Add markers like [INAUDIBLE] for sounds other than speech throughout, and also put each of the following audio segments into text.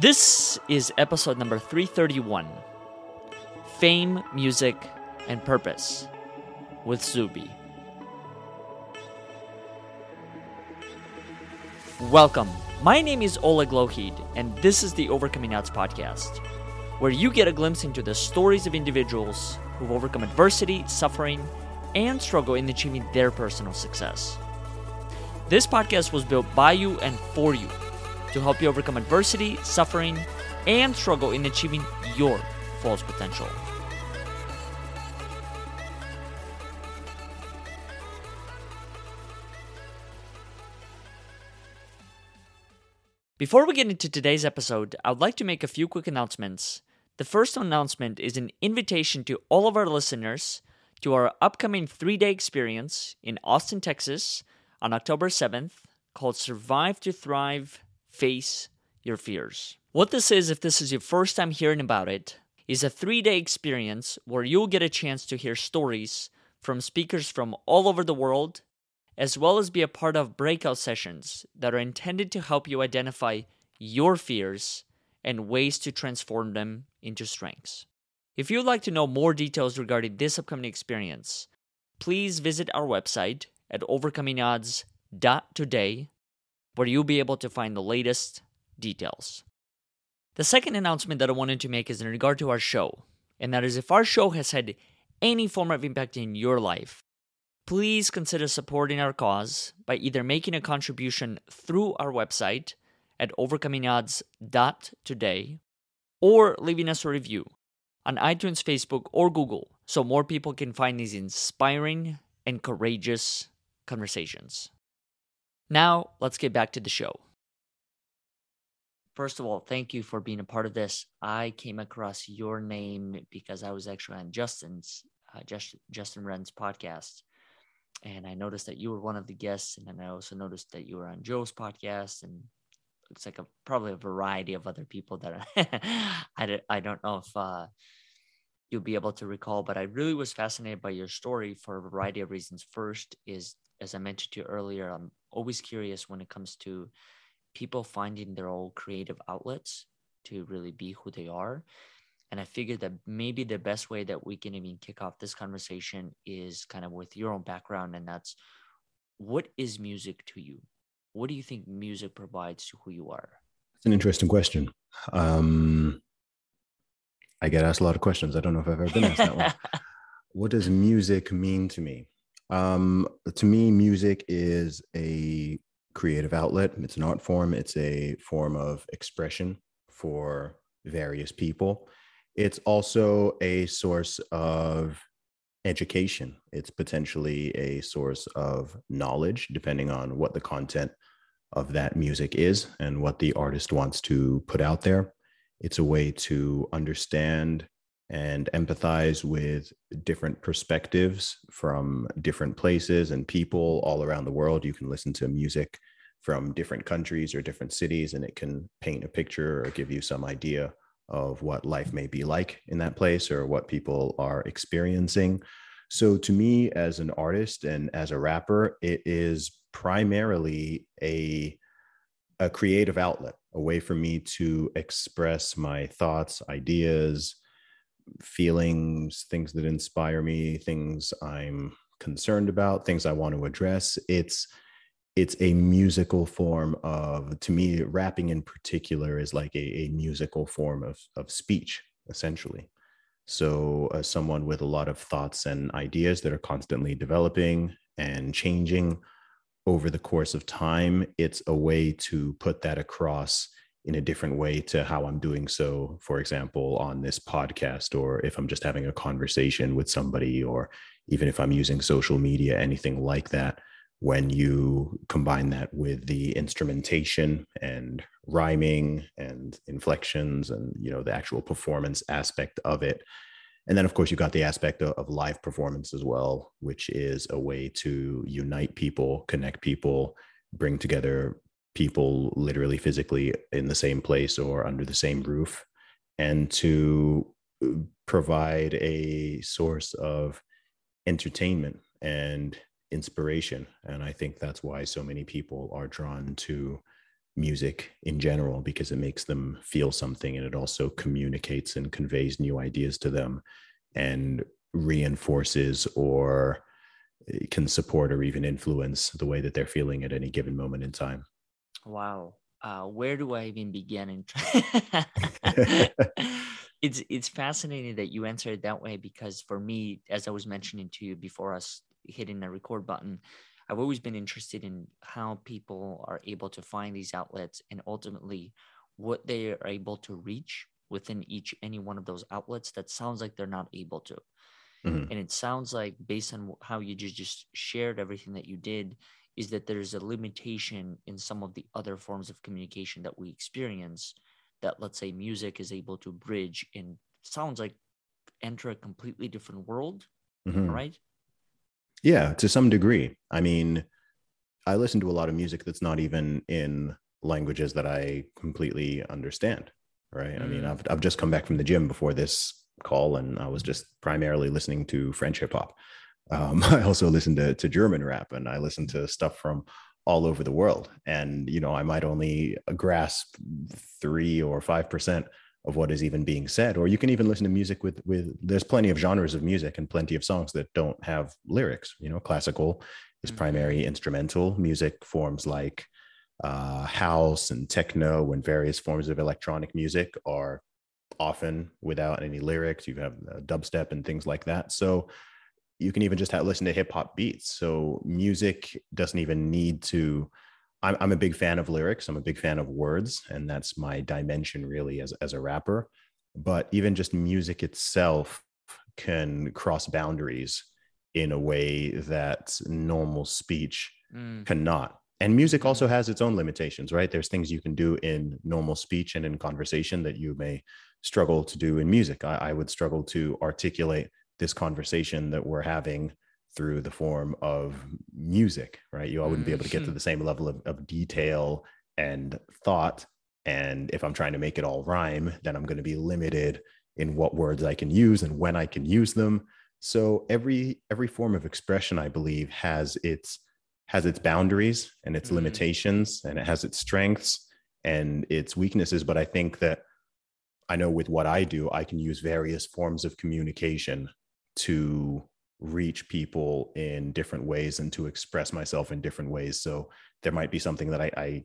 This is episode number 331 Fame, Music, and Purpose with Zuby. Welcome. My name is Oleg Lohid, and this is the Overcoming Odds podcast, where you get a glimpse into the stories of individuals who've overcome adversity, suffering, and struggle in achieving their personal success. This podcast was built by you and for you to help you overcome adversity, suffering, and struggle in achieving your fullest potential. Before we get into today's episode, I would like to make a few quick announcements. The first announcement is an invitation to all of our listeners to our upcoming three day experience in Austin, Texas on October 7th called Survive to Thrive Face Your Fears. What this is, if this is your first time hearing about it, is a three day experience where you'll get a chance to hear stories from speakers from all over the world, as well as be a part of breakout sessions that are intended to help you identify your fears and ways to transform them into strengths. If you'd like to know more details regarding this upcoming experience, please visit our website at overcomingodds.today, where you'll be able to find the latest details. The second announcement that I wanted to make is in regard to our show, and that is if our show has had any form of impact in your life, please consider supporting our cause by either making a contribution through our website at overcomingodds.today or leaving us a review on iTunes, Facebook, or Google so more people can find these inspiring and courageous conversations. Now, let's get back to the show. First of all, thank you for being a part of this. I came across your name because I was actually on Justin's, uh, Just, Justin Wren's podcast. And I noticed that you were one of the guests. And then I also noticed that you were on Joe's podcast. And looks like a probably a variety of other people that [LAUGHS] I, don't, I don't know if uh, you'll be able to recall, but I really was fascinated by your story for a variety of reasons. First is, as I mentioned to you earlier, I'm always curious when it comes to people finding their own creative outlets to really be who they are. And I figured that maybe the best way that we can even kick off this conversation is kind of with your own background. And that's what is music to you? What do you think music provides to who you are? It's an interesting question. Um, I get asked a lot of questions. I don't know if I've ever been asked that one. [LAUGHS] what does music mean to me? Um, to me, music is a creative outlet. It's an art form. It's a form of expression for various people. It's also a source of education. It's potentially a source of knowledge, depending on what the content of that music is and what the artist wants to put out there. It's a way to understand and empathize with different perspectives from different places and people all around the world. You can listen to music from different countries or different cities, and it can paint a picture or give you some idea of what life may be like in that place or what people are experiencing. So, to me, as an artist and as a rapper, it is primarily a a creative outlet, a way for me to express my thoughts, ideas, feelings, things that inspire me, things I'm concerned about, things I want to address. It's it's a musical form of to me rapping in particular is like a, a musical form of of speech essentially so as someone with a lot of thoughts and ideas that are constantly developing and changing over the course of time it's a way to put that across in a different way to how I'm doing so, for example, on this podcast, or if I'm just having a conversation with somebody, or even if I'm using social media, anything like that. When you combine that with the instrumentation and rhyming and inflections and you know the actual performance aspect of it, and then of course you've got the aspect of, live performance as well, which is a way to unite people, connect people, bring together people literally physically in the same place or under the same roof and to uh, provide a source of entertainment and inspiration and i think that's why so many people are drawn to music in general because it makes them feel something and it also communicates and conveys new ideas to them and reinforces or eh, can support or even influence the way that they're feeling at any given moment in time. Wow. Uh, where do I even begin? In [LAUGHS] [LAUGHS] it's it's fascinating that you answer it that way because for me, as I was mentioning to you before us hitting the record button, I've always been interested in how people are able to find these outlets and ultimately what they are able to reach within each any one of those outlets that sounds like they're not able to. Mm-hmm. And it sounds like based on how you just, just shared everything that you did is that there's a limitation in some of the other forms of communication that we experience that let's say music is able to bridge and sounds like enter a completely different world mm-hmm. right yeah, to some degree. I mean, I listen to a lot of music that's not even in languages that I completely understand. Right. Mm. I mean, mm. I've I've just come back from the gym before this call, and I was just primarily listening to French hip hop. Um, [LAUGHS] I also listen to to German rap, and I listen to stuff from all over the world. And you know, I might only grasp three or five percent of what is even being said. Or you can even listen to music with with there's plenty of genres of music and plenty of songs that don't have lyrics. You know classical is mm-hmm. primary instrumental. Music forms like uh, house and techno and various forms of electronic music are often without any lyrics. You have uh, dubstep and things like that. So you can even just have, listen to hip hop beats so music doesn't even need to I'm, I'm a big fan of lyrics. I'm a big fan of words, and that's my dimension really as, as a rapper. But even just music itself can cross boundaries in a way that normal speech mm. cannot. And music also mm. has its own limitations, right? There's things you can do in normal speech and in conversation that you may struggle to do in music. I, I would struggle to articulate this conversation that we're having through the form of music, right? You I wouldn't be able to get to mm-hmm. the same level of, of detail and thought. And if I'm trying to make it all rhyme, then I'm going to be limited in what words I can use and when I can use them. So every every form of expression, I believe, has its has its boundaries and its mm. limitations, and it has its strengths and its weaknesses. But I think that I know with what I do, I can use various forms of communication to reach people in different ways and to express myself in different ways. So there might be something that I, I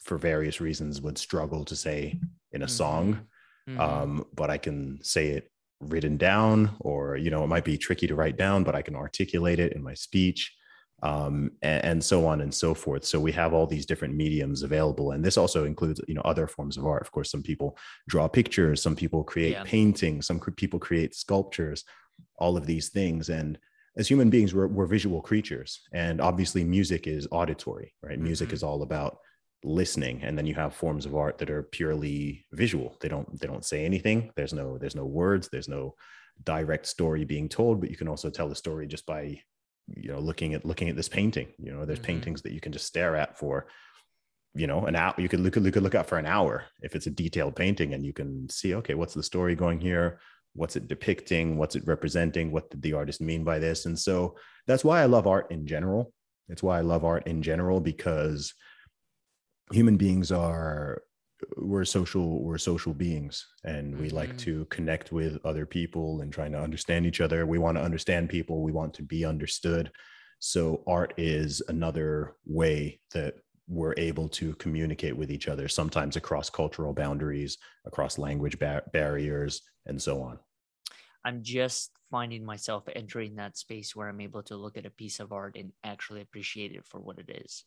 for various reasons, would struggle to say in a mm-hmm. song, mm-hmm. Um, but I can say it written down, or you know, it might be tricky to write down, but I can articulate it in my speech. Um, and, and, so on and so forth. So we have all these different mediums available, and this also includes, you know, other forms of art. Of course, some people draw pictures, some people create yeah. paintings, some people create sculptures all of these things. And as human beings we're, we're visual creatures. And obviously music is auditory right? Mm-hmm. music is all about listening. And then you have forms of art that are purely visual. They don't they don't say anything. There's no there's no words. There's no direct story being told but you can also tell the story just by you know looking at looking at this painting. You know there's mm-hmm. paintings that you can just stare at for you know an hour. You could look you could look at for an hour if it's a detailed painting and you can see okay what's the story going here what's it depicting what's it representing what did the artist mean by this? And so that's why i love art in general. It's why i love art in general because human beings are we're social we're social beings and we mm-hmm. like to connect with other people and trying to understand each other. We want to understand people. We want to be understood. So art is another way that we're able to communicate with each other, sometimes across cultural boundaries, across language ba- barriers, and so on. I'm just finding myself entering that space where I'm able to look at a piece of art and actually appreciate it for what it is.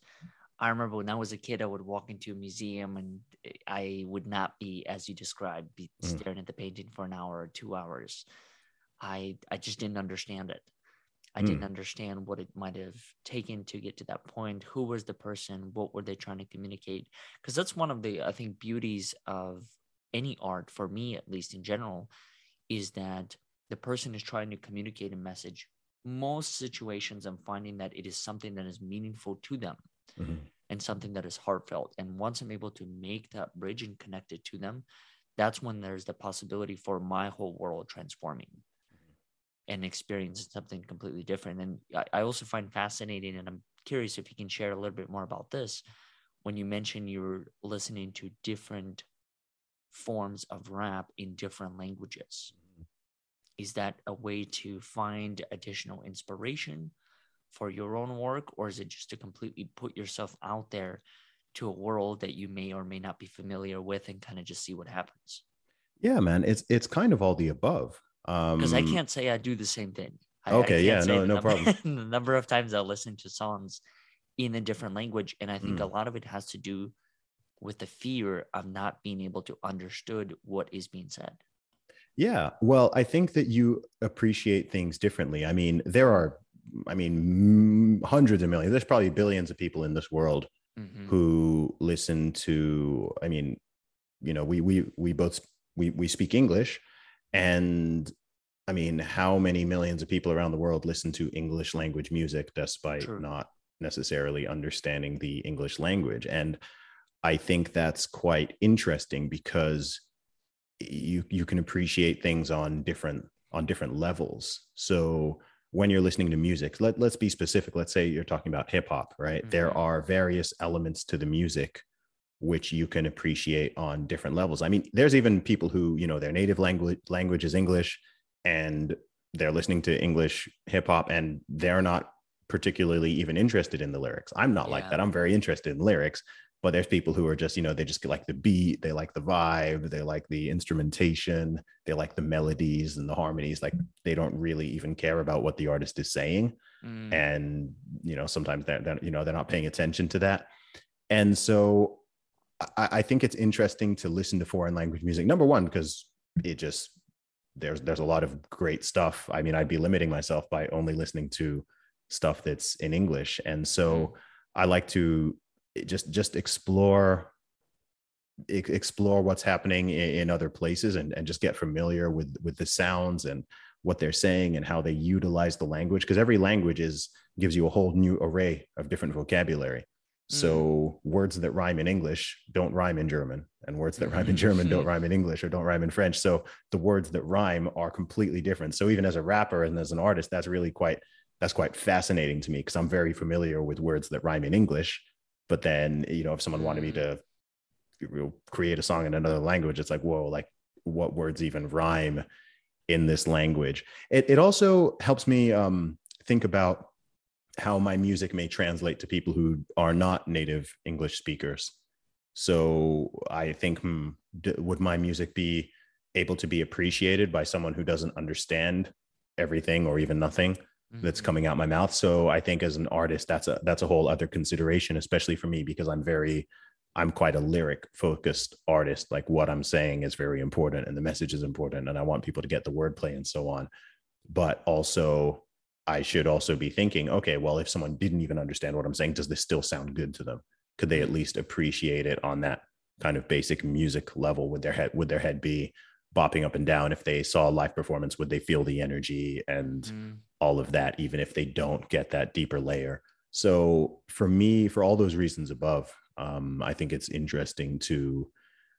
I remember when I was a kid, I would walk into a museum and I would not be, as you described, be mm. staring at the painting for an hour or two hours. I I just didn't understand it. I mm. didn't understand what it might have taken to get to that point. Who was the person? What were they trying to communicate? Because that's one of the, I think, beauties of any art, for me at least in general, is that the person is trying to communicate a message. Most situations, I'm finding that it is something that is meaningful to them mm-hmm. and something that is heartfelt. And once I'm able to make that bridge and connect it to them, that's when there's the possibility for my whole world transforming and experience something completely different. And I, I also find fascinating, and I'm curious if you can share a little bit more about this. when you mention you're listening to different forms of rap in different languages. Is that a way to find additional inspiration for your own work, or is it just to completely put yourself out there to a world that you may or may not be familiar with and kind of just see what happens? Yeah, man, it's it's kind of all the above. Um because Um, I can't say I do the same thing. I, I Okay, can't yeah, no- no number- problem. [LAUGHS] the number of times I'll listen to songs in a different language, and I think a Mm. lot of it has to do with the fear of not being able to understood what is being said. Yeah. Well, I think that you appreciate things differently. I mean, there are, I mean, hundreds of millions, there's probably billions of people in this world Mhm. who listen to, I mean, you know, we, we, we both, we, we speak English and I mean, how many millions of people around the world listen to English language music despite True. not necessarily understanding the English language? And I think that's quite interesting because you you can appreciate things on different on different levels. So when you're listening to music, let, let's be specific. Let's say you're talking about hip hop, right? There Mhm. are various elements to the music which you can appreciate on different levels. I mean, there's even people who, you know, their native language language is English and they're listening to English hip hop and they're not particularly even interested in the lyrics. I'm not like that. I'm very interested in lyrics, but there's people who are just, you know, they just like the beat, they like the vibe, they like the instrumentation, they like the melodies and the harmonies. Like they don't really even care about what the artist is saying. Mm, and you know sometimes they're, they're you know they're not paying attention to that. And so I, I think it's interesting to listen to foreign language music. Number one because it just there's there's a lot of great stuff. I mean i'd be limiting myself by only listening to stuff that's in english. And so i like to just just explore explore what's happening in, in other places and, and just get familiar with with the sounds and what they're saying and how they utilize the language because every language is gives you a whole new array of different vocabulary. Mm. So words that rhyme in english don't rhyme in german and words that rhyme in german don't [LAUGHS] rhyme in english or don't rhyme in french. So the words that rhyme are completely different. So even as a rapper and as an artist that's really quite that's quite fascinating to me because i'm very familiar with words that rhyme in english but then you know if someone wanted me to create a song in another language it's like whoa like what words even rhyme in this language? It, it also helps me um, think about how my music may translate to people who are not native english speakers. So i think hmm, d- would my music be able to be appreciated by someone who doesn't understand everything or even nothing that's coming out my mouth. So i think as an artist that's a that's a whole other consideration especially for me because i'm very i'm quite a lyric focused artist. Like what i'm saying is very important and the message is important and i want people to get the wordplay and so on. But also i should also be thinking okay well if someone didn't even understand what i'm saying does this still sound good to them? Could they at least appreciate it on that kind of basic music level? Would their head would their head be bopping up and down? If they saw a live performance would they feel the energy and Mm, all of that, even if they don't get that deeper layer. So for me, for all those reasons above, um, I think it's interesting to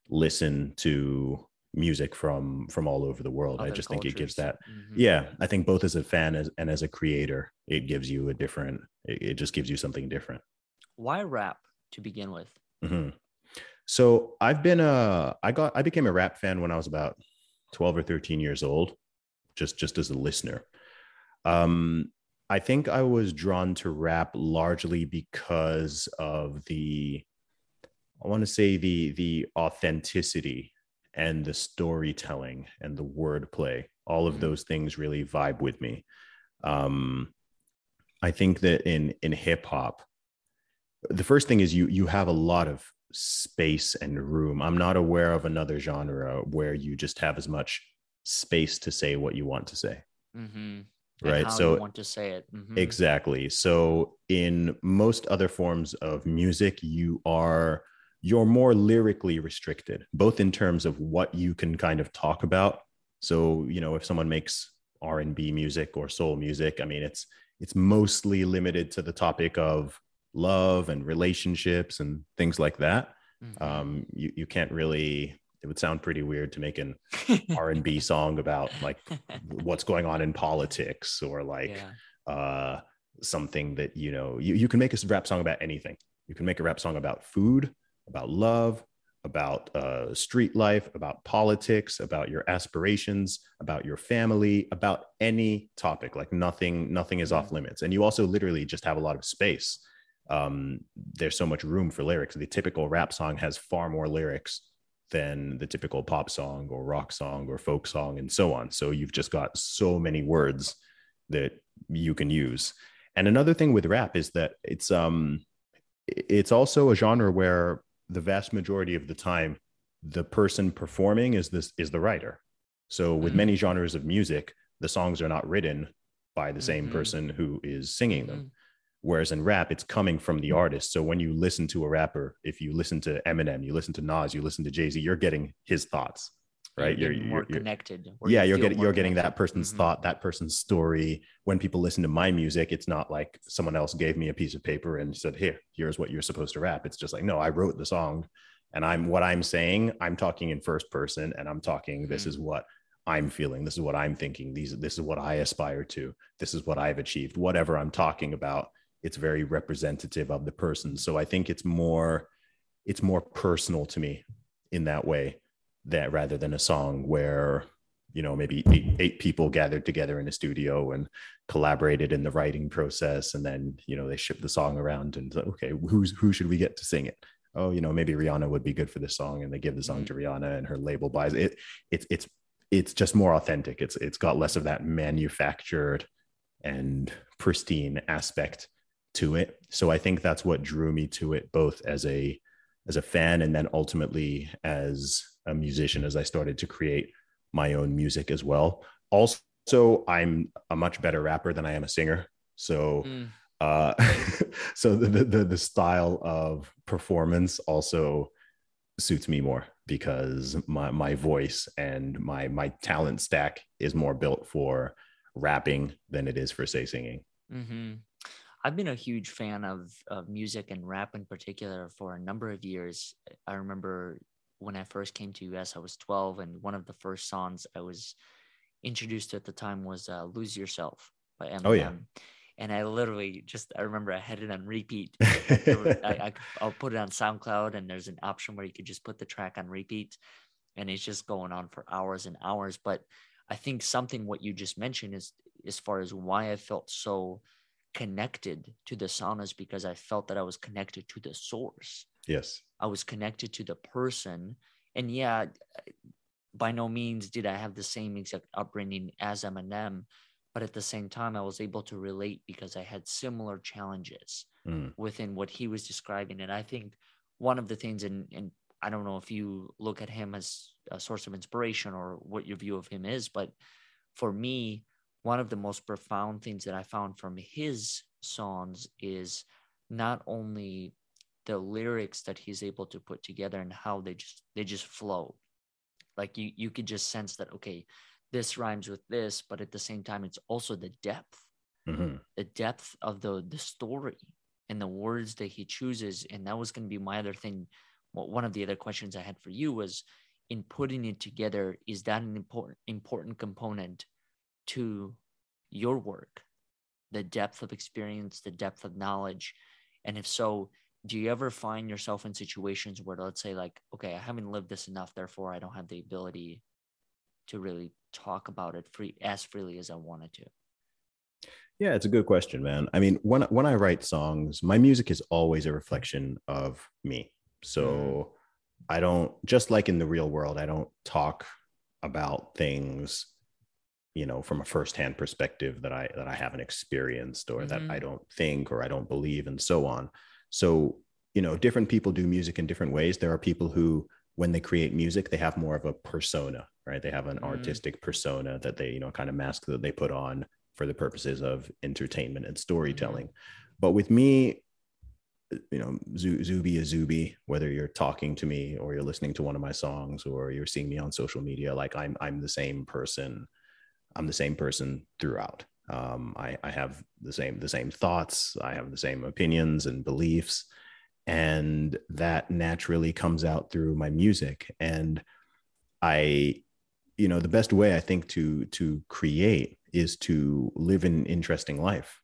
listen to music from from all over the world. I other just think it gives cultures. that. Mhm. Yeah, I think both as a fan as, and as a creator, it gives you a different. It, it just gives you something different. Why rap to begin with? Mhm. So I've been a I got I became a rap fan when I was about 12 or 13 years old, just just as a listener. Um I think I was drawn to rap largely because of the I want to say the the authenticity and the storytelling and the wordplay. All of Mhm. those things really vibe with me. Um I think that in in hip hop the first thing is you you have a lot of space and room i'm not aware of another genre where you just have as much space to say what you want to say Mm-hmm. Right so want to say it. Mhm. exactly so in most other forms of music you are you're more lyrically restricted both in terms of what you can kind of talk about so you know if someone makes r&b music or soul music i mean it's it's mostly limited to the topic of love and relationships and things like that Mhm. um you, you can't really it would sound pretty weird to make an [LAUGHS] r&b song about like what's going on in politics or like yeah. uh something that you know you, you can make a rap song about anything You can make a rap song about food, about love, about uh, street life, about politics, about your aspirations, about your family, about any topic. Like nothing, nothing is off limits. And you also literally just have a lot of space. Um, there's so much room for lyrics. The typical rap song has far more lyrics than the typical pop song or rock song or folk song and so on. So you've just got so many words that you can use. And another thing with rap is that it's um it's also a genre where the vast majority of the time the person performing is this is the writer so with mm-hmm. many genres of music the songs are not written by the same mm-hmm. person who is singing them mm-hmm. Whereas in rap it's coming from the artist. So when you listen to a rapper if you listen to eminem you listen to nas you listen to jay-z you're getting his thoughts right? you're, you're more you're, connected yeah you are getting you're getting that person's mm-hmm. thought that person's story. When people listen to my music it's not like someone else gave me a piece of paper and said here here's what you're supposed to rap. It's just like no i wrote the song and i'm what i'm saying i'm talking in first person and i'm talking mm-hmm. this is what i'm feeling this is what i'm thinking these this is what i aspire to this is what i've achieved whatever i'm talking about it's very representative of the person. So i think it's more it's more personal to me in that way that rather than a song where you know maybe eight, eight people gathered together in a studio and collaborated in the writing process and then you know they ship the song around and okay who's who should we get to sing it? Oh you know maybe rihanna would be good for this song and they give the song mm-hmm. to rihanna and her label buys it it's it's it's just more authentic. It's it's got less of that manufactured and pristine aspect to it so i think that's what drew me to it both as a as a fan and then ultimately as a musician as I started to create my own music as well. Also, I'm a much better rapper than I am a singer. So, mm. uh, [LAUGHS] so the, the the style of performance also suits me more because my my voice and my my talent stack is more built for rapping than it is for say singing. Mm-hmm. I've been a huge fan of, of music and rap in particular for a number of years. I remember when I first came to US, I was 12, and one of the first songs I was introduced to at the time was uh, "Lose Yourself" by Eminem. Oh yeah. And I literally just I remember I had it on repeat. [LAUGHS] I, I, will put it on SoundCloud, and there's an option where you could just put the track on repeat, and it's just going on for hours and hours. But I think something what you just mentioned is as far as why I felt so connected to the saunas because I felt that I was connected to the source. Yes. I was connected to the person. And yeah, by no means did I have the same exact upbringing as Eminem, but at the same time, I was able to relate because I had similar challenges mm. within what he was describing. And I think one of the things, and, and I don't know if you look at him as a source of inspiration or what your view of him is, but for me, one of the most profound things that I found from his songs is not only the lyrics that he's able to put together and how they just they just flow. Like you you could just sense that okay this rhymes with this but at the same time it's also the depth. Mm-hmm. the depth of the the story and the words that he chooses. And that was going to be my other thing. Well, one of the other questions i had for you was in putting it together is that an important important component to your work the depth of experience the depth of knowledge and if so do you ever find yourself in situations where let's say like okay i haven't lived this enough therefore i don't have the ability to really talk about it free as freely as i wanted to? Yeah it's a good question man. I mean when when i write songs my music is always a reflection of me. So mm. i don't just like in the real world i don't talk about things you know from a firsthand perspective that i that i haven't experienced or mm-hmm. that i don't think or i don't believe and so on so, you know, different people do music in different ways. There are people who, when they create music, they have more of a persona, right? They have an mm. artistic persona that they, you know, kind of mask that they put on for the purposes of entertainment and storytelling. Mm. But with me, you know, Zuby is Zuby, whether you're talking to me or you're listening to one of my songs or you're seeing me on social media, like I'm, I'm the same person. I'm the same person throughout. Um, I, I have the same the same thoughts. I have the same opinions and beliefs, and that naturally comes out through my music. And I, you know, the best way I think to to create is to live an interesting life.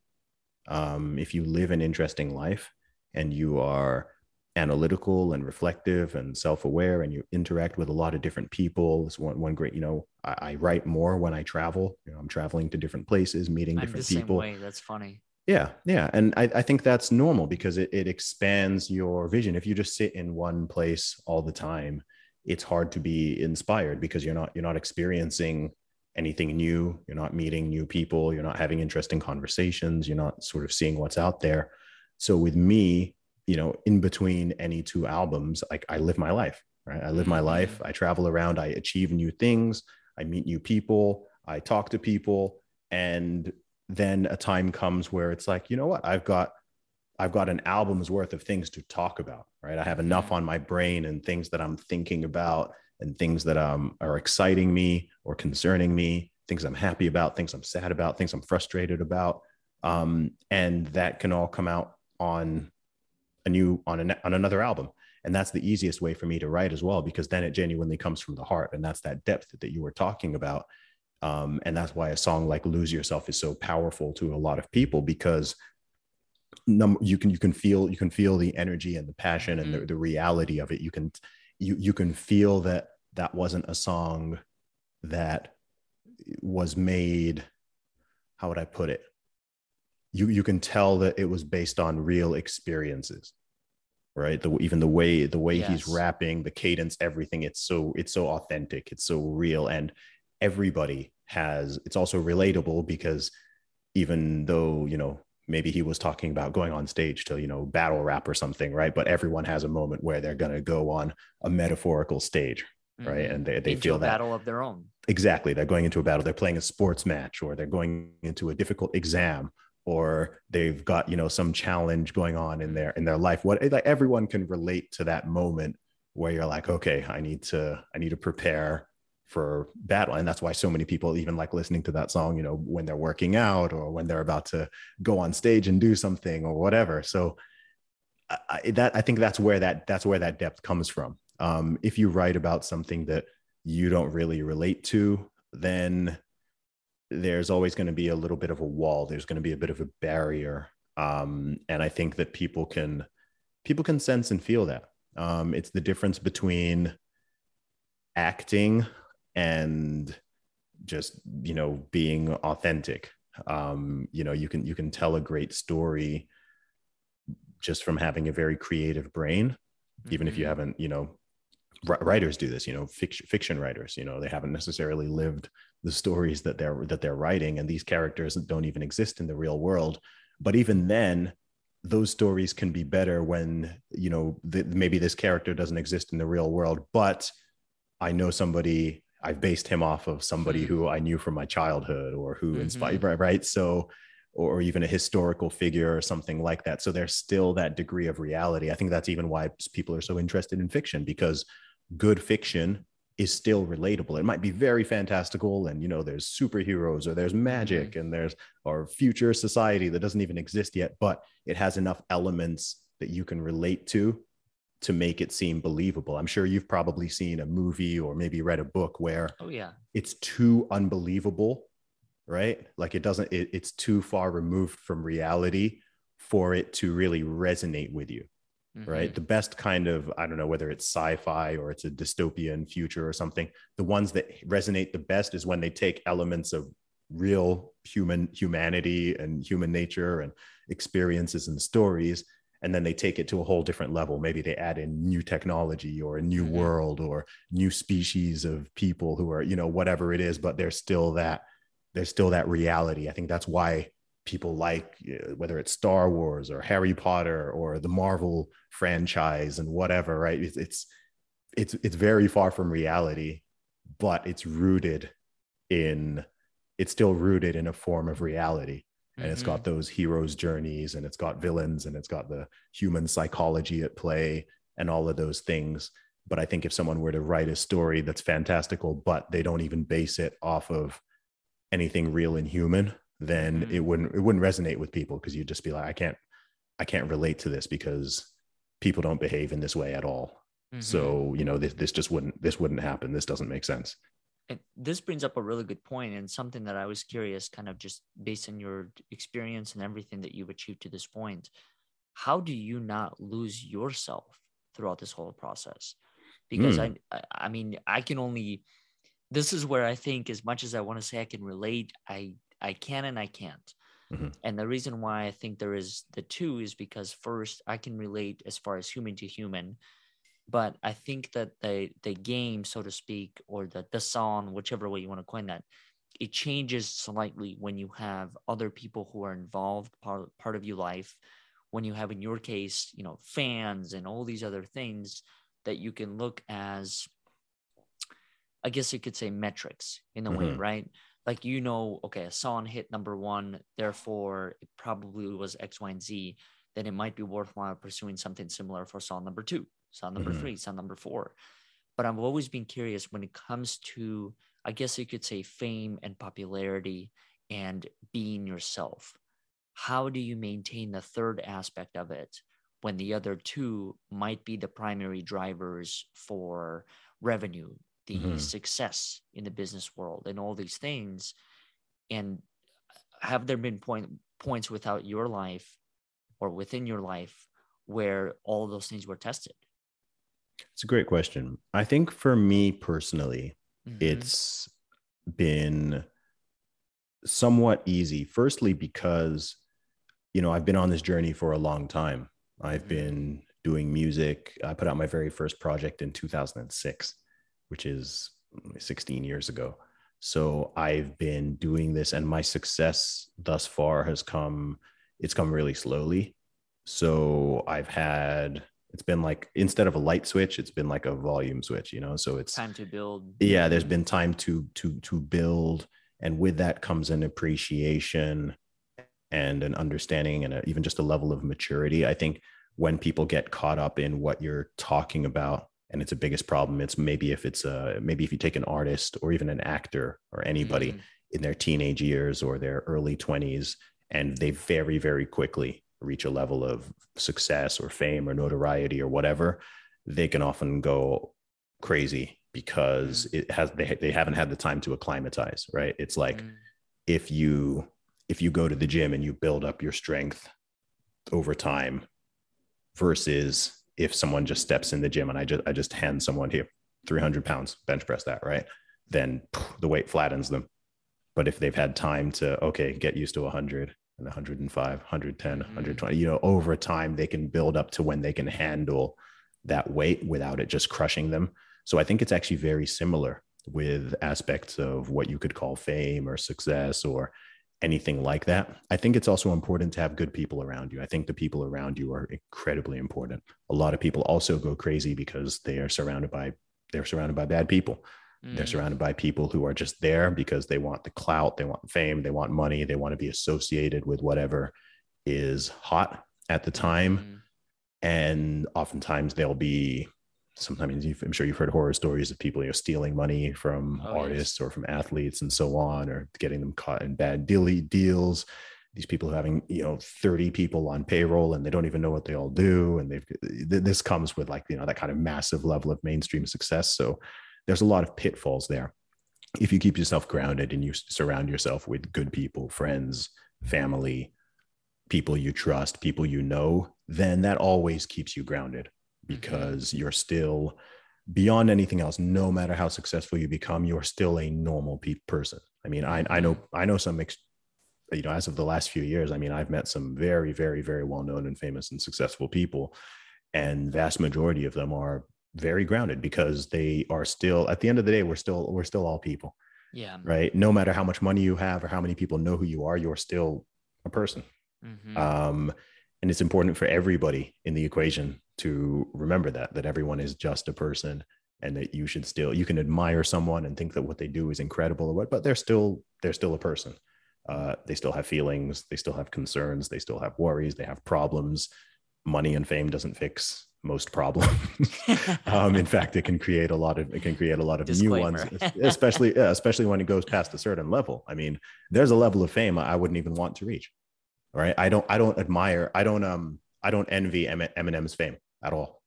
Um, if you live an interesting life, and you are analytical and reflective and self-aware and you interact with a lot of different people. It's one, one great you know I, I write more when i travel. You know i'm traveling to different places meeting I'm different the people. same way. That's funny. yeah yeah and i, I think that's normal because it, it expands your vision. If you just sit in one place all the time it's hard to be inspired because you're not you're not experiencing anything new. You're not meeting new people. You're not having interesting conversations. You're not sort of seeing what's out there. So with me you know in between any two albums like i live my life right? I live my life i travel around i achieve new things i meet new people i talk to people and then a time comes where it's like you know what? I've got i've got an album's worth of things to talk about right? I have enough on my brain and things that i'm thinking about and things that um, are exciting me or concerning me things i'm happy about things i'm sad about things i'm frustrated about um, and that can all come out on a new on an, on another album. And that's the easiest way for me to write as well because then it genuinely comes from the heart. And that's that depth that you were talking about. Um, and that's why a song like lose yourself is so powerful to a lot of people because num- you can you can feel you can feel the energy and the passion and the, Mhm. the reality of it. You can you you can feel that that wasn't a song that was made how would i put it you you can tell that it was based on real experiences right the even the way the way he's rapping the cadence everything it's so it's so authentic it's so real and everybody has it's also relatable because even though you know maybe he was talking about going on stage to you know battle rap or something right but everyone has a moment where they're going to go on a metaphorical stage right Mhm. and they, they feel a that battle of their own. exactly they're going into a battle they're playing a sports match or they're going into a difficult exam or they've got you know some challenge going on in their in their life. What like everyone can relate to that moment where you're like okay i need to i need to prepare for battle. And that's why so many people even like listening to that song you know when they're working out or when they're about to go on stage and do something or whatever. So I, that i think that's where that that's where that depth comes from. Um, if you write about something that you don't really relate to then there's always going to be a little bit of a wall there's going to be a bit of a barrier um, and i think that people can people can sense and feel that um, it's the difference between acting and just you know being authentic um, you know you can you can tell a great story just from having a very creative brain even if you Mhm. haven't you know wri- writers do this you know fiction, fiction writers you know they haven't necessarily lived the stories that they're that they're writing and these characters don't even exist in the real world but even then those stories can be better when you know th- maybe this character doesn't exist in the real world but i know somebody i've based him off of somebody Hmm. who i knew from my childhood or who Mhm. inspired right so or even a historical figure or something like that so there's still that degree of reality i think that's even why people are so interested in fiction because good fiction is still relatable. It might be very fantastical and you know there's superheroes or there's magic mm-hmm. and there's or future society that doesn't even exist yet but it has enough elements that you can relate to to make it seem believable. I'm sure you've probably seen a movie or maybe read a book where Oh yeah. it's too unbelievable right? Like it doesn't it, it's too far removed from reality for it to really resonate with you right Mhm. the best kind of i don't know whether it's sci-fi or it's a dystopian future or something the ones that resonate the best is when they take elements of real human humanity and human nature and experiences and stories and then they take it to a whole different level maybe they add in new technology or a new Mhm. world or new species of people who are you know whatever it is but there's still that there's still that reality i think that's why people like uh, whether it's star wars or harry potter or the marvel franchise and whatever right? It's it's it's, it's very far from reality but it's rooted in it's still rooted in a form of reality. And it's Mhm. got those heroes journeys and it's got villains and it's got the human psychology at play and all of those things. But i think if someone were to write a story that's fantastical but they don't even base it off of anything real and human then Mhm. it wouldn't it wouldn't resonate with people because you'd just be like i can't i can't relate to this because people don't behave in this way at all Mhm. so you know this, this just wouldn't this wouldn't happen this doesn't make sense And this brings up a really good point and something that I was curious, kind of just based on your experience and everything that you've achieved to this point. how do you not lose yourself throughout this whole process? Because Mm. I, I mean, I can only. This is where I think, as much as I want to say I can relate, I I can and I can't. Mhm. And the reason why I think there is the two is because first I can relate as far as human to human, but I think that the the game, so to speak, or the the song, whichever way you want to coin that, it changes slightly when you have other people who are involved part part of your life. When you have, in your case, you know, fans and all these other things that you can look as, I guess you could say metrics in a way, Mhm. right? Like you know, okay, a song hit number one, therefore it probably was X, Y, and Z. Then it might be worthwhile pursuing something similar for song number two, song number Mhm. three, song number four. But I've always been curious when it comes to, I guess you could say, fame and popularity and being yourself. How do you maintain the third aspect of it when the other two might be the primary drivers for revenue, the Mhm. success in the business world, and all these things? And have there been point, points without your life or within your life where all those things were tested? It's a great question. I think for me personally, Mhm. it's been somewhat easy. Firstly, because you know I've been on this journey for a long time. I've Mhm. been doing music. I put out my very first project in 2006, which is 16 years ago. So I've been doing this, and my success thus far has come. It's come really slowly. So I've had. It's been like instead of a light switch, it's been like a volume switch. You know, so it's time to build. yeah there's been time to to to build and with that comes an appreciation and an understanding and a, even just a level of maturity i think when people get caught up in what you're talking about and it's the biggest problem it's maybe if it's a maybe if you take an artist or even an actor or anybody Mhm. in their teenage years or their early 20s and they very very quickly reach a level of success or fame or notoriety or whatever they can often go crazy because it has they, they haven't had the time to acclimatize right it's like Mm. if you if you go to the gym and you build up your strength over time versus if someone just steps in the gym and i just i just hand someone here 300 pounds bench press that right? Then the weight flattens them. But if they've had time to okay get used to 100 and 105 110 Mhm. 120 you know over time they can build up to when they can handle that weight without it just crushing them. So i think it's actually very similar with aspects of what you could call fame or success or anything like that i think it's also important to have good people around you i think the people around you are incredibly important a lot of people also go crazy because they are surrounded by they're surrounded by bad people they're Mm. surrounded by people who are just there because they want the clout, they want fame, they want money, they want to be associated with whatever is hot at the time. Mhm. And oftentimes they'll be sometimes you've, I'm sure you've heard horror stories of people you know stealing money from Oh, yes. artists or from athletes and so on, or getting them caught in bad dealy deals. These people having you know 30 people on payroll and they don't even know what they all do, and they've th- this comes with like you know that kind of massive level of mainstream success. So there's a lot of pitfalls there. If you keep yourself grounded and you surround yourself with good people, friends, family, people you trust, people you know, then that always keeps you grounded because you're still beyond anything else. No matter how successful you become, you're still a normal pe- person. I mean, I, I know I know some ex- you know as of the last few years. I mean, I've met some very very very well known and famous and successful people, and vast majority of them are very grounded because they are still at the end of the day we're still we're still all people Yeah. right no matter how much money you have or how many people know who you are you're still a person Mhm. um, and it's important for everybody in the equation to remember that that everyone is just a person and that you should still you can admire someone and think that what they do is incredible or what but they're still they're still a person. Uh, they still have feelings they still have concerns they still have worries they have problems. Money and fame doesn't fix most problems. [LAUGHS] Um, in fact it can create a lot of it can create a lot of new ones especially especially when it goes past a certain level. I mean there's a level of fame i wouldn't even want to reach right i don't i don't admire i don't um i don't envy eminem's fame at all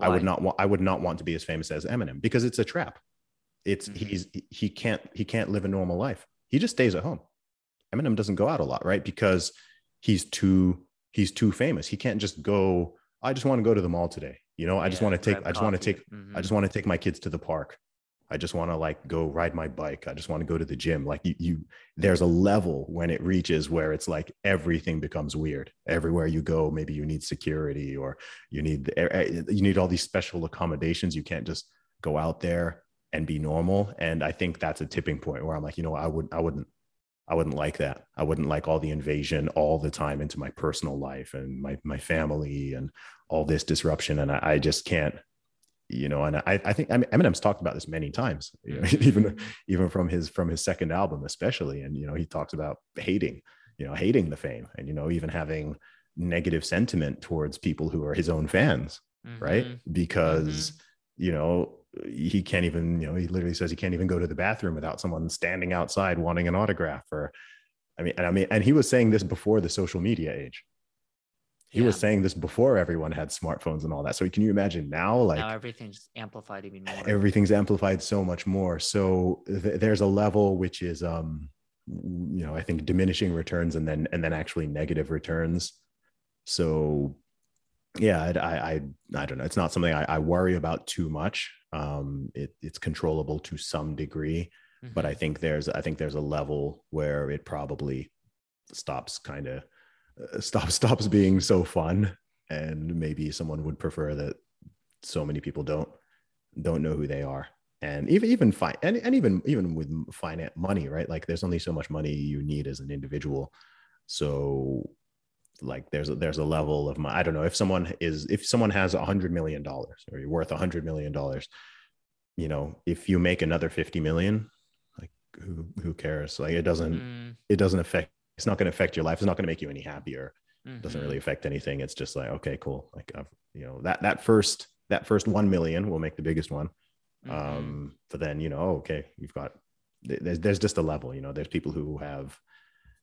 i would not want i would not want to be as famous as eminem because it's a trap it's Mhm. he's he can't he can't live a normal life he just stays at home eminem doesn't go out a lot right because he's too he's too famous. He can't just go, I just want to go to the mall today. You know, I just want to take, I just want to take, I Mhm. just want to take my kids to the park. I just want to like go ride my bike. I just want to go to the gym. Like you, you, there's a level when it reaches where it's like everything becomes weird. Everywhere you go, maybe you need security or you need eh, you need all these special accommodations. You can't just go out there and be normal. And I think that's a tipping point where I'm like, you know, I would, I wouldn't, I wouldn't like that. I wouldn't like all the invasion all the time into my personal life and my my family and all this disruption. And I, I just can't, you know. And I, I think I mean, Eminem's talked about this many times, you know, [LAUGHS] even even from his from his second album, especially. And you know, he talks about hating, you know, hating the fame, and you know, even having negative sentiment towards people who are his own fans, right? Mhm. Because you know he can't even you know he literally says he can't even go to the bathroom without someone standing outside wanting an autograph or i mean and i mean and he was saying this before the social media age he was saying this before everyone had smartphones and all that so can you imagine now like now everything's amplified even more. everything's amplified so much more. So th- there's a level which is um you know i think diminishing returns and then and then actually negative returns. So yeah i i i, I don't know. It's not something I, I worry about too much. Um it, it's controllable to some degree but Mhm. i think there's i think there's a level where it probably stops kind of uh, stops stops being so fun. And maybe someone would prefer that so many people don't don't know who they are. And even even fine and, and even even with finance money right? Like there's only so much money you need as an individual. So like there's a there's a level of my i don't know if someone is if someone has a hundred million dollars or you're worth a hundred million dollars you know if you make another 50 million like who who cares? Like it doesn't Mm, it doesn't affect it's not going to affect your life it's not going to make you any happier it doesn't really affect anything it's just like okay cool like I've, you know that that first that first 1 million will make the biggest one Mhm. um but then you know oh, okay you've got there's there's just a level you know there's people who have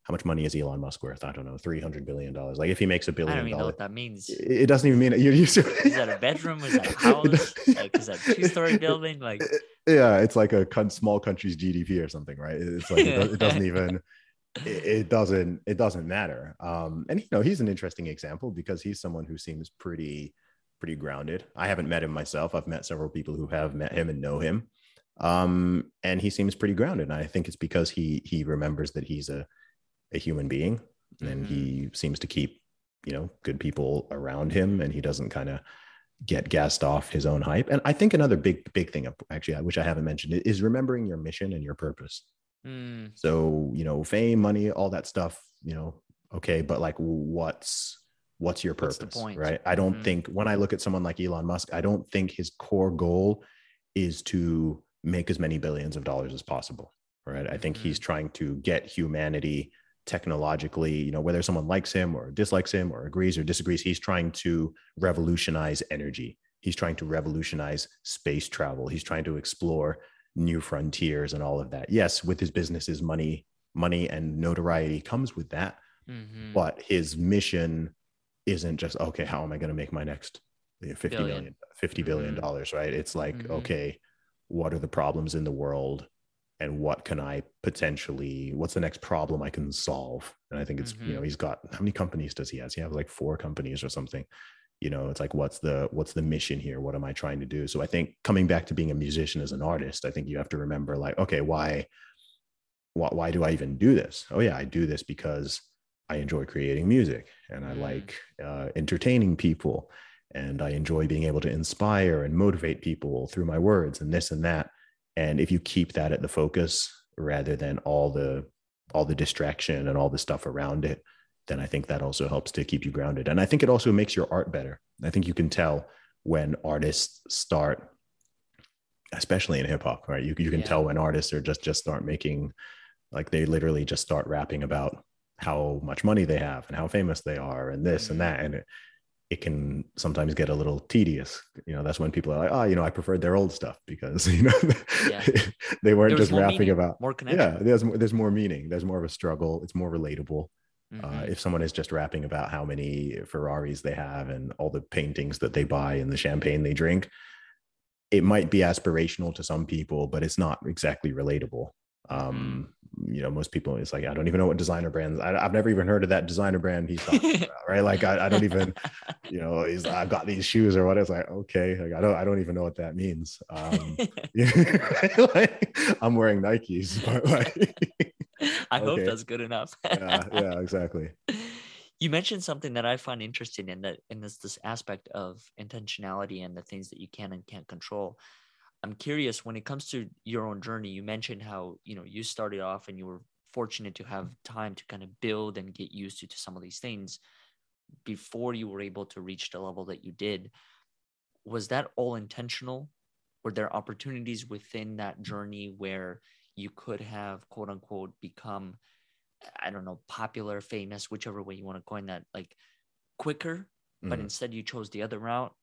how much money is Elon Musk worth? I don't know, three hundred billion dollars. Like if he makes a I don't billion even know dollars, what that means. it doesn't even mean it. You, you, [LAUGHS] Is that a bedroom? Is that a house? Like, is that a two-story [LAUGHS] building? Like, yeah, it's like a small country's GDP or something, right? It's like it doesn't [LAUGHS] even it, it doesn't it doesn't matter. Um, and you know he's an interesting example because he's someone who seems pretty pretty grounded. I haven't met him myself. I've met several people who have met him and know him, um, and he seems pretty grounded. And I think it's because he he remembers that he's a a human being, and Mhm. he seems to keep you know good people around him, and he doesn't kind of get gassed off his own hype. And I think another big big thing actually, which I haven't mentioned, is remembering your mission and your purpose. Mm, So, you know, fame, money, all that stuff, you know, okay, but like what's what's your purpose? point? Right. I don't Mhm. think when I look at someone like Elon Musk, I don't think his core goal is to make as many billions of dollars as possible. Right. I think Mhm. he's trying to get humanity technologically, you know, whether someone likes him or dislikes him or agrees or disagrees, he's trying to revolutionize energy. He's trying to revolutionize space travel. He's trying to explore new frontiers and all of that. Yes, with his businesses, money, money and notoriety comes with that. mhm. But his mission isn't just okay. How am I going to make my next you know, 50 Billion. million, 50 billion Mhm. dollars? Right? It's like Mhm. okay, what are the problems in the world, and what can I potentially? What's the next problem I can solve? And I think it's you know Mhm. he's got how many companies does he has? He has like four companies or something you know it's like what's the what's the mission here? What am i trying to do? So i think coming back to being a musician as an artist i think you have to remember like okay why why, why do i even do this? Oh yeah i do this because i enjoy creating music and i Mm. like uh, entertaining people and i enjoy being able to inspire and motivate people through my words and this and that. And if you keep that at the focus rather than all the all the distraction and all the stuff around it then I think that also helps to keep you grounded. And I think it also makes your art better. I think you can tell when artists start, especially in hip hop, right? You, you can Yeah. tell when artists are just just start making, like they literally just start rapping about how much money they have and how famous they are and this and Mhm. that. And it, it can sometimes get a little tedious. You know, that's when people are like, oh, you know, I preferred their old stuff because, [LAUGHS] you know, Yeah. they weren't just rapping meaning, about, more connection. yeah, there's, more- there's more meaning. There's more of a struggle. It's more relatable uh, Mhm. if someone is just rapping about how many Ferraris they have and all the paintings that they buy and the champagne they drink, it might be aspirational to some people, but it's not exactly relatable. Um, you know most people it's like i don't even know what designer brands I, have never even heard of that designer brand he's talking [LAUGHS] about right like I, I, don't even you know he's i've got these shoes or what it's like okay like i don't i don't even know what that means um [LAUGHS] [LAUGHS] like, i'm wearing nikes but like [LAUGHS] i okay. hope that's good enough yeah yeah [LAUGHS] exactly you mentioned something that i find interesting in that in this this aspect of intentionality and the things that you can and can't control I'm curious when it comes to your own journey. You mentioned how you know you started off and you were fortunate to have time to kind of build and get used to, to some of these things before you were able to reach the level that you did. Was that all intentional? Were there opportunities within that journey where you could have quote unquote become, I don't know, popular, famous, whichever way you want to coin that, like quicker, mm-hmm. but instead you chose the other route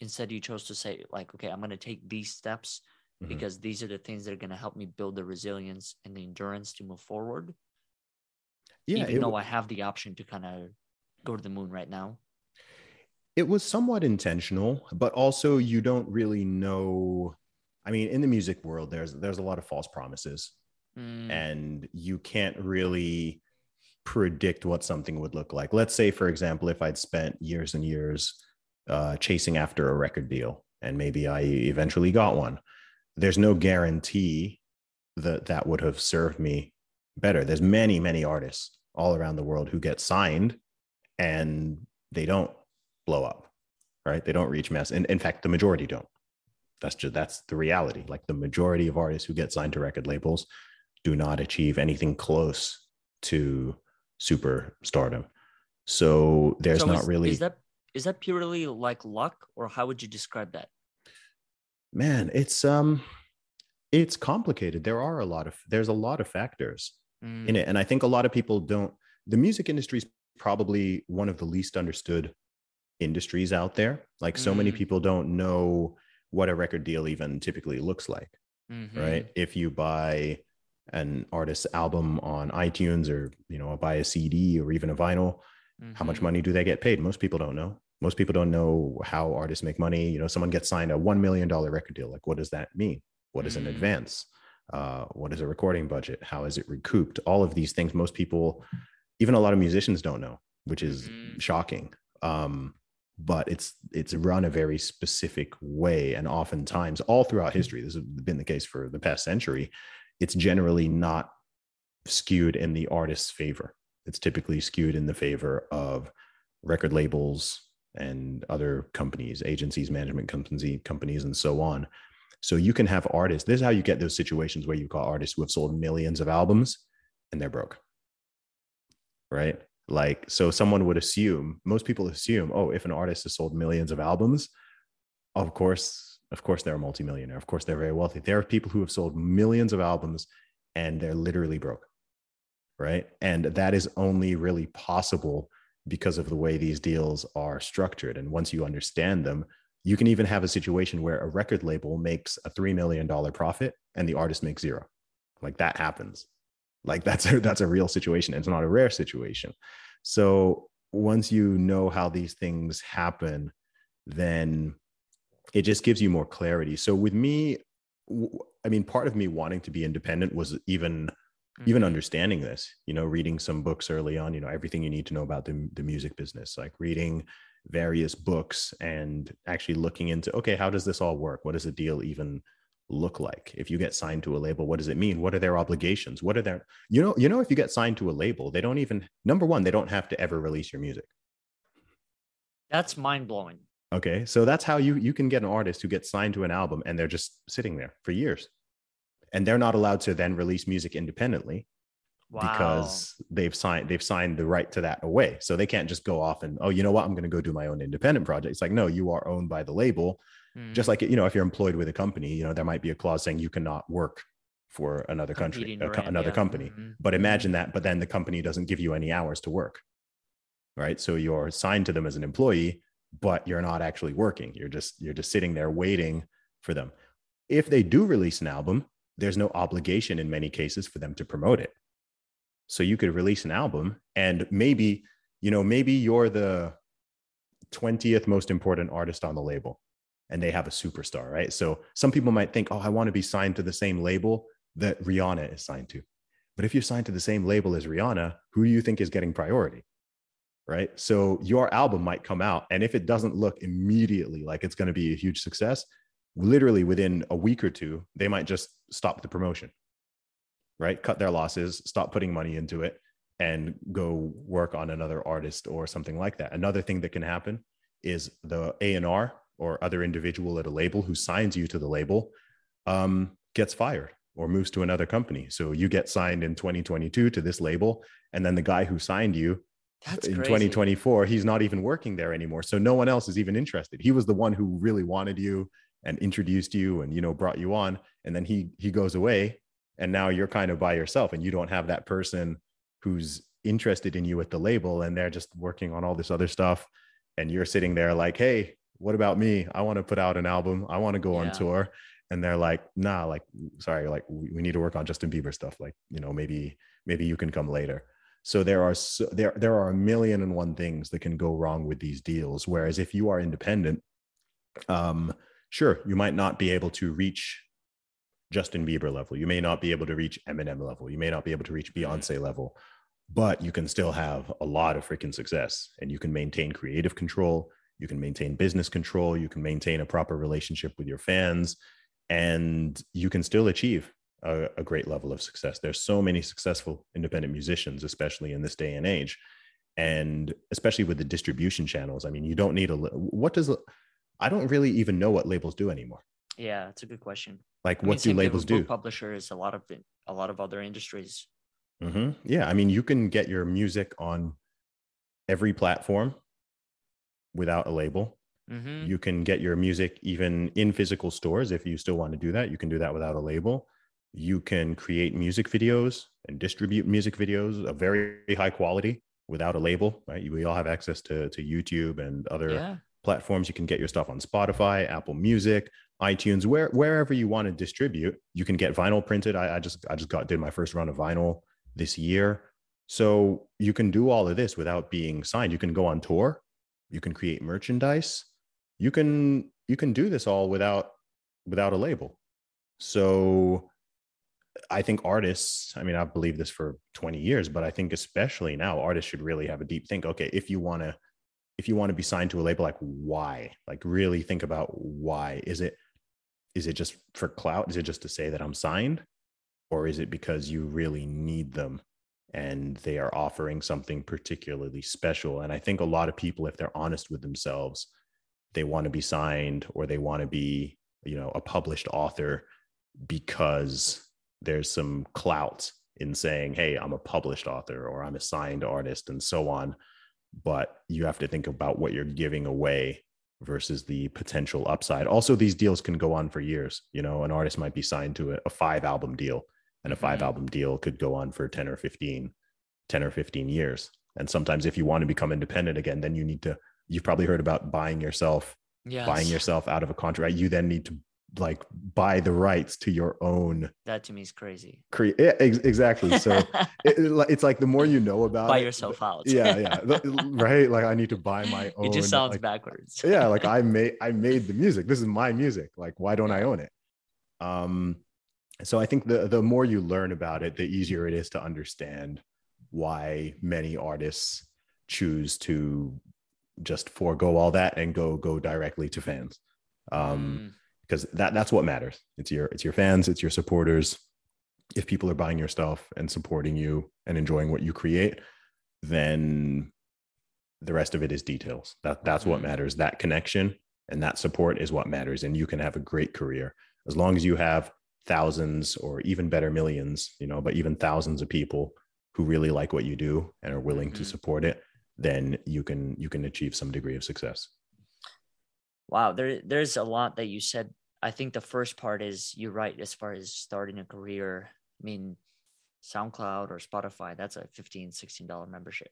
instead you chose to say like okay i'm going to take these steps mm-hmm. because these are the things that are going to help me build the resilience and the endurance to move forward yeah even though i have the option to kind of go to the moon right now it was somewhat intentional but also you don't really know i mean in the music world there's there's a lot of false promises mm. and you can't really predict what something would look like let's say for example if i'd spent years and years uh, chasing after a record deal, and maybe I eventually got one. There's no guarantee that that would have served me better. There's many, many artists all around the world who get signed and they don't blow up, right? They don't reach mass. And in fact, the majority don't. That's just that's the reality. Like the majority of artists who get signed to record labels do not achieve anything close to super stardom. So there's so not is, really is that is that purely like luck or how would you describe that man it's um it's complicated there are a lot of there's a lot of factors mm. in it and i think a lot of people don't the music industry is probably one of the least understood industries out there like so mm. many people don't know what a record deal even typically looks like mm-hmm. right if you buy an artist's album on itunes or you know buy a cd or even a vinyl Mm-hmm. How much mm-hmm. money do they get paid? Most people don't know. Most people don't know how artists make money. You know, someone gets signed a $1 million record deal. Like, what does that mean? What is mm-hmm. an advance? Uh, what is a recording budget? How is it recouped? All of these things, most people, even a lot of musicians don't know, which is mm-hmm. shocking. Um, but it's it's run a very specific way, and oftentimes, all throughout hmm. history, this has been the case for the past century. It's generally not skewed in the artist's favor it's typically skewed in the favor of record labels and other companies, agencies, management companies, companies, and so on. So you can have artists. This is how you get those situations where you call artists who have sold millions of albums and they're broke. Right? Like, so someone would assume, most people assume, oh, if an artist has sold millions of albums, of course, of course they're a multimillionaire. Of course they're very wealthy. There are people who have sold millions of albums and they're literally broke right? And that is only really possible because of the way these deals are structured. And once you understand them, you can even have a situation where a record label makes a $3 million profit and the artist makes zero. Like that happens. Like that's a, [LAUGHS] that's a real situation. It's not a rare situation. So once you know how these things happen, then it just gives you more clarity. So with me, I mean, part of me wanting to be independent was even mm-hmm. even understanding this you know reading some books early on you know everything you need to know about the, the music business like reading various books and actually looking into okay how does this all work what does a deal even look like if you get signed to a label what does it mean what are their obligations what are their you know you know if you get signed to a label they don't even number one they don't have to ever release your music that's mind-blowing okay so that's how you you can get an artist who gets signed to an album and they're just sitting there for years and they're not allowed to then release music independently wow. because they've signed they've signed the right to that away. So they can't just go off and oh, you know what, I'm going to go do my own independent project. It's like no, you are owned by the label. Mm. Just like you know, if you're employed with a company, you know there might be a clause saying you cannot work for another country, co- another yeah. company. Mm-hmm. But imagine that, but then the company doesn't give you any hours to work, right? So you're signed to them as an employee, but you're not actually working. You're just you're just sitting there waiting for them. If they do release an album, there's no obligation in many cases for them to promote it. So you could release an album and maybe, you know, maybe you're the 20th most important artist on the label and they have a superstar, right? So some people might think, oh, I want to be signed to the same label that Rihanna is signed to. But if you're signed to the same label as Rihanna, who do you think is getting priority? Right. So your album might come out. And if it doesn't look immediately like it's going to be a huge success, literally within a week or two, they might just stop the promotion, right? Cut their losses, stop putting money into it, and go work on another artist or something like that. Another thing that can happen is the A&R or other individual at a label who signs you to the label um, gets fired or moves to another company. So you get signed in 2022 to this label, and then the guy who signed you That's in crazy. 2024, he's not even working there anymore. So no one else is even interested. He was the one who really wanted you and introduced you and you know brought you on, and then he he goes away, and now you're kind of by yourself, and you don't have that person who's interested in you at the label, and they're just working on all this other stuff, and you're sitting there like, hey, what about me? I want to put out an album. I want to go yeah. on tour. And they're like nah like sorry like we, need to work on justin bieber stuff. Like you know maybe maybe you can come later. So there are so, there there are a million and one things that can go wrong with these deals. Whereas if you are independent um sure you might not be able to reach justin bieber level. You may not be able to reach eminem level. You may not be able to reach beyonce level. But you can still have a lot of freaking success and you can maintain creative control you can maintain business control you can maintain a proper relationship with your fans and you can still achieve a, a, great level of success. There's so many successful independent musicians, especially in this day and age, and especially with the distribution channels. I mean, you don't need a what does I don't really even know what labels do anymore. Yeah, it's a good question. Like, I what mean, do labels do? Publishers, a lot of a lot of other industries. Mm-hmm. Yeah, I mean, you can get your music on every platform without a label. Mm-hmm. You can get your music even in physical stores if you still want to do that. You can do that without a label. You can create music videos and distribute music videos of very high quality without a label, right? We all have access to, to YouTube and other yeah. platforms. You can get your stuff on Spotify, Apple Music, iTunes, where wherever you want to distribute. You can get vinyl printed. I, I just I just got did my first run of vinyl this year. So you can do all of this without being signed. You can go on tour. You can create merchandise. You can you can do this all without without a label. So i think artists i mean i've believed this for 20 years but i think especially now artists should really have a deep think okay if you want to if you want to be signed to a label like why? Like really think about why. Is it is it just for clout? Is it just to say that i'm signed? Or is it because you really need them and they are offering something particularly special. And i think a lot of people if they're honest with themselves they want to be signed or they want to be you know a published author because there's some clout in saying hey i'm a published author or i'm a signed artist and so on. But you have to think about what you're giving away versus the potential upside. Also these deals can go on for years. You know an artist might be signed to a, five album deal and a 5 mm-hmm. album deal could go on for 10 or 15 10 or 15 years. And sometimes if you want to become independent again then you need to you've probably heard about buying yourself yes. buying yourself out of a contract. You then need to like buy the rights to your own that to me is crazy. Cre- yeah, ex- exactly. So [LAUGHS] it, it's like the more you know about buy it, yourself out. yeah [LAUGHS] yeah right? Like i need to buy my own it just sounds like, backwards. yeah like i [LAUGHS] made i made the music. This is my music. Like why don't i own it? Um so i think the the more you learn about it the easier it is to understand why many artists choose to just forego all that and go go directly to fans. Um because mm. that that's what matters. It's your it's your fans it's your supporters. If people are buying your stuff and supporting you and enjoying what you create then the rest of it is details. That that's mm. what matters. That connection and that support is what matters and you can have a great career. As long as you have thousands or even better millions you know but even thousands of people who really like what you do and are willing mm-hmm. to support it then you can you can achieve some degree of success wow there there's a lot that you said i think the first part is you're right as far as starting a career i mean soundcloud or spotify that's a 15 16 dollar membership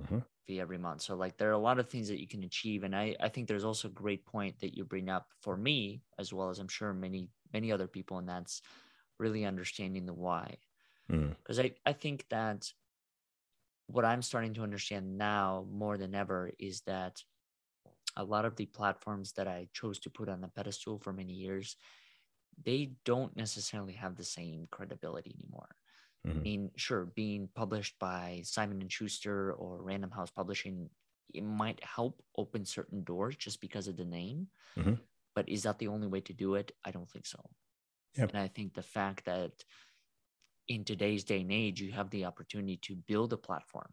mm-hmm. fee every month so like there are a lot of things that you can achieve and i i think there's also a great point that you bring up for me as well as i'm sure many many other people and that's really understanding the why because mm. I, I think that what I'm starting to understand now more than ever is that a lot of the platforms that I chose to put on the pedestal for many years, they don't necessarily have the same credibility anymore. I Mhm. mean, sure, being published by Simon and Schuster or Random House Publishing, it might help open certain doors just because of the name. Mhm. But is that the only way to do it? I don't think so. Yep. And I think the fact that in today's day and age, you have the opportunity to build a platform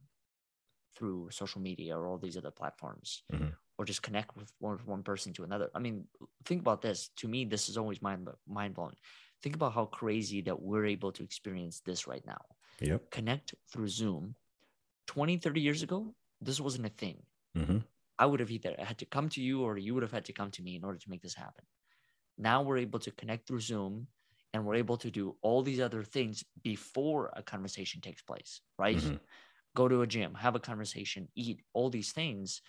through social media or all these other platforms, Mhm. or just connect with one, one person to another. I mean, think about this. To me, this is always mind mind blowing. Think about how crazy that we're able to experience this right now. Yep. Connect through Zoom. 20, 30 years ago, this wasn't a thing. hmm I would have either had to come to you or you would have had to come to me in order to make this happen. Now we're able to connect through Zoom and we're able to do all these other things before a conversation takes place, right? Mhm. Go to a gym, have a conversation, eat all these things,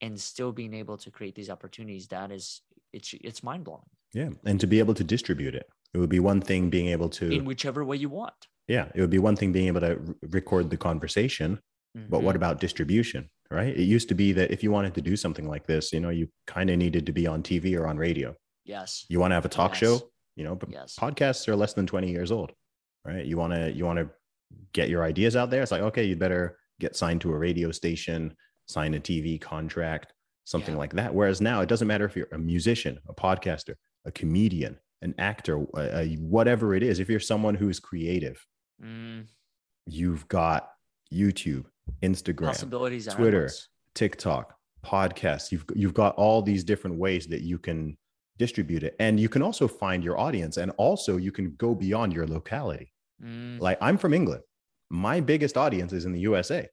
and still being able to create these opportunities. That is, it's it's mind blowing Yeah. And to be able to distribute it, it would be one thing being able to, in whichever way you want. yeah, it would be one thing being able to r- record the conversation, but what Mhm. about distribution? Right. It used to be that if you wanted to do something like this, you know, you kind of needed to be on TV or on radio. Yes. You want to have a talk Yes. show, you know, but Yes. podcasts are less than 20 years old, right? You want to, you want to get your ideas out there. It's like, okay, you better get signed to a radio station, sign a TV contract, something Yeah. like that. Whereas now it doesn't matter if you're a musician, a podcaster, a comedian, an actor, a, a- whatever it is. If you're someone who's creative, Mm, you've got YouTube, Instagram, possibilities Twitter. endless. TikTok, podcasts. You've you've got all these different ways that you can distribute it, and you can also find your audience, and also you can go beyond your locality. Mm, Like I'm from England, my biggest audience is in the USA,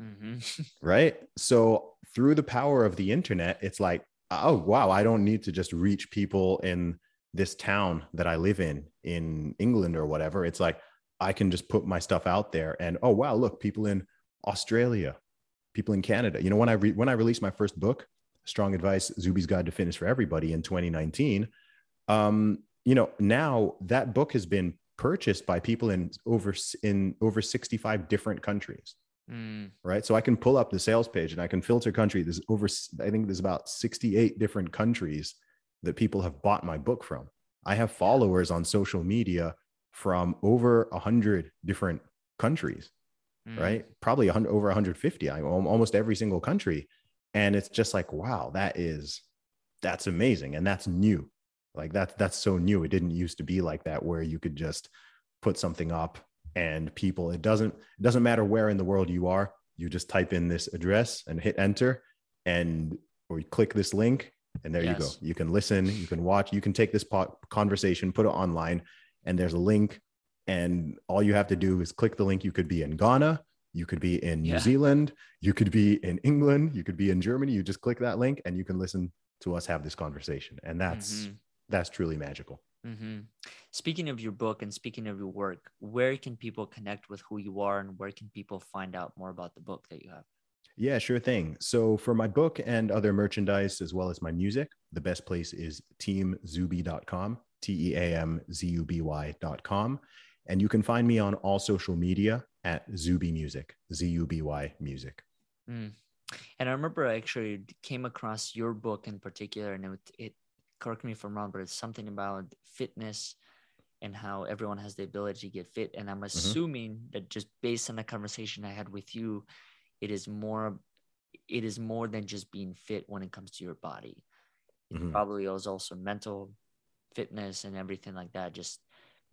mhm. [LAUGHS] right? So through the power of the internet, it's like, oh wow, I don't need to just reach people in this town that I live in in England or whatever. It's like I can just put my stuff out there, and oh wow, look, people in Australia, people in Canada. You know, when I re- when I released my first book, Strong Advice: Zuby's Guide to Fitness for Everybody in 2019, um, you know, now that book has been purchased by people in over in over 65 different countries Mm, right? So I can pull up the sales page and I can filter country. There's over, I think there's about 68 different countries that people have bought my book from. I have followers on social media from over 100 different countries, mm. right? Probably 100, over 150, I, almost every single country. And it's just like, wow, that is, that's amazing. And that's new. Like that's, that's so new. It didn't used to be like that where you could just put something up and people it doesn't it doesn't matter where in the world you are you just type in this address and hit enter and or you click this link and there you go you can listen you can watch you can take this po- conversation put it online and there's a link and all you have to do is click the link you could be in ghana you could be in new Yeah. zealand you could be in england you could be in germany you just click that link and you can listen to us have this conversation and that's Mhm. that's truly magical hmm Speaking of your book and speaking of your work, where can people connect with who you are and where can people find out more about the book that you have? Yeah, sure thing. So for my book and other merchandise, as well as my music, the best place is teamzuby.com, T E A M Z U B Y.com. And you can find me on all social media at Zuby Music, Z U B Y Music. Mm. And I remember I actually came across your book in particular, and it, it correct me if I'm wrong, but it's something about fitness and how everyone has the ability to get fit. And I'm assuming that just based on the conversation I had with you, it is more it is more than just being fit when it comes to your body. It Mhm. probably is also mental fitness and everything like that. Just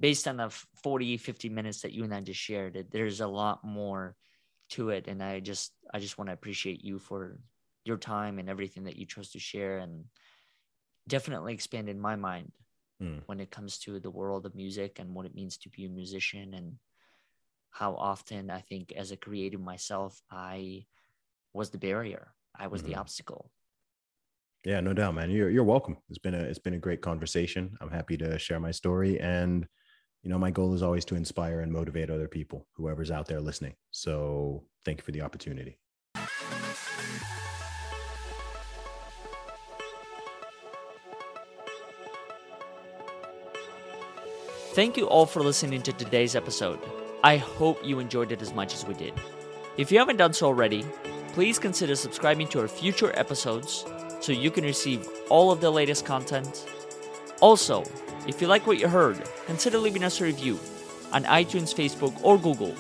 based on the 40, 50 minutes that you and I just shared, it, there's a lot more to it. And I just I just want to appreciate you for your time and everything that you chose to share and definitely expanded my mind Mm. when it comes to the world of music and what it means to be a musician and how often I think as a creative myself, I was the barrier. I was the Mhm. obstacle. Yeah, no doubt, man. You're you're welcome. It's been a it's been a great conversation. I'm happy to share my story, and you know, my goal is always to inspire and motivate other people, whoever's out there listening. So, thank you for the opportunity. Thank you all for listening to today's episode. I hope you enjoyed it as much as we did. If you haven't done so already, please consider subscribing to our future episodes so you can receive all of the latest content. Also, if you like what you heard, consider leaving us a review on iTunes, Facebook, or Google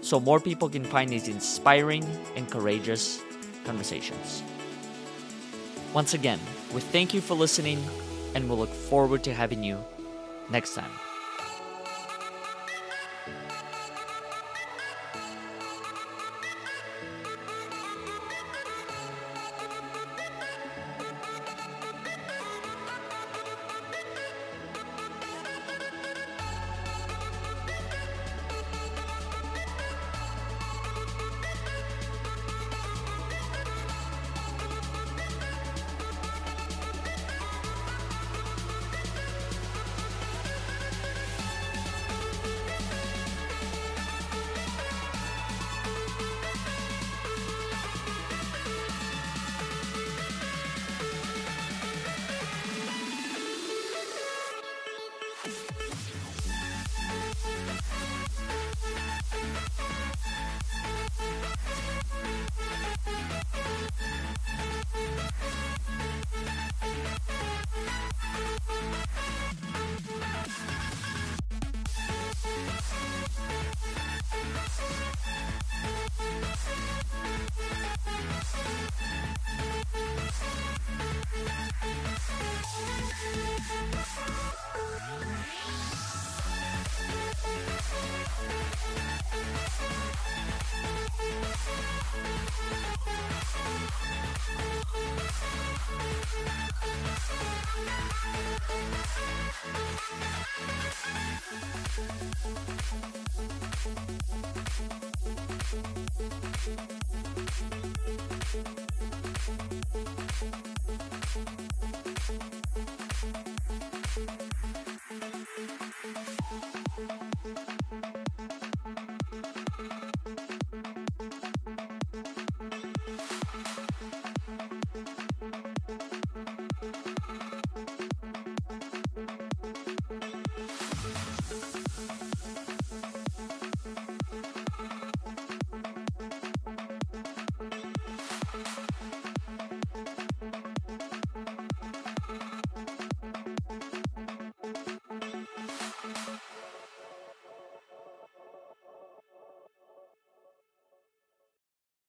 so more people can find these inspiring and courageous conversations. Once again, we thank you for listening and we'll look forward to having you next time.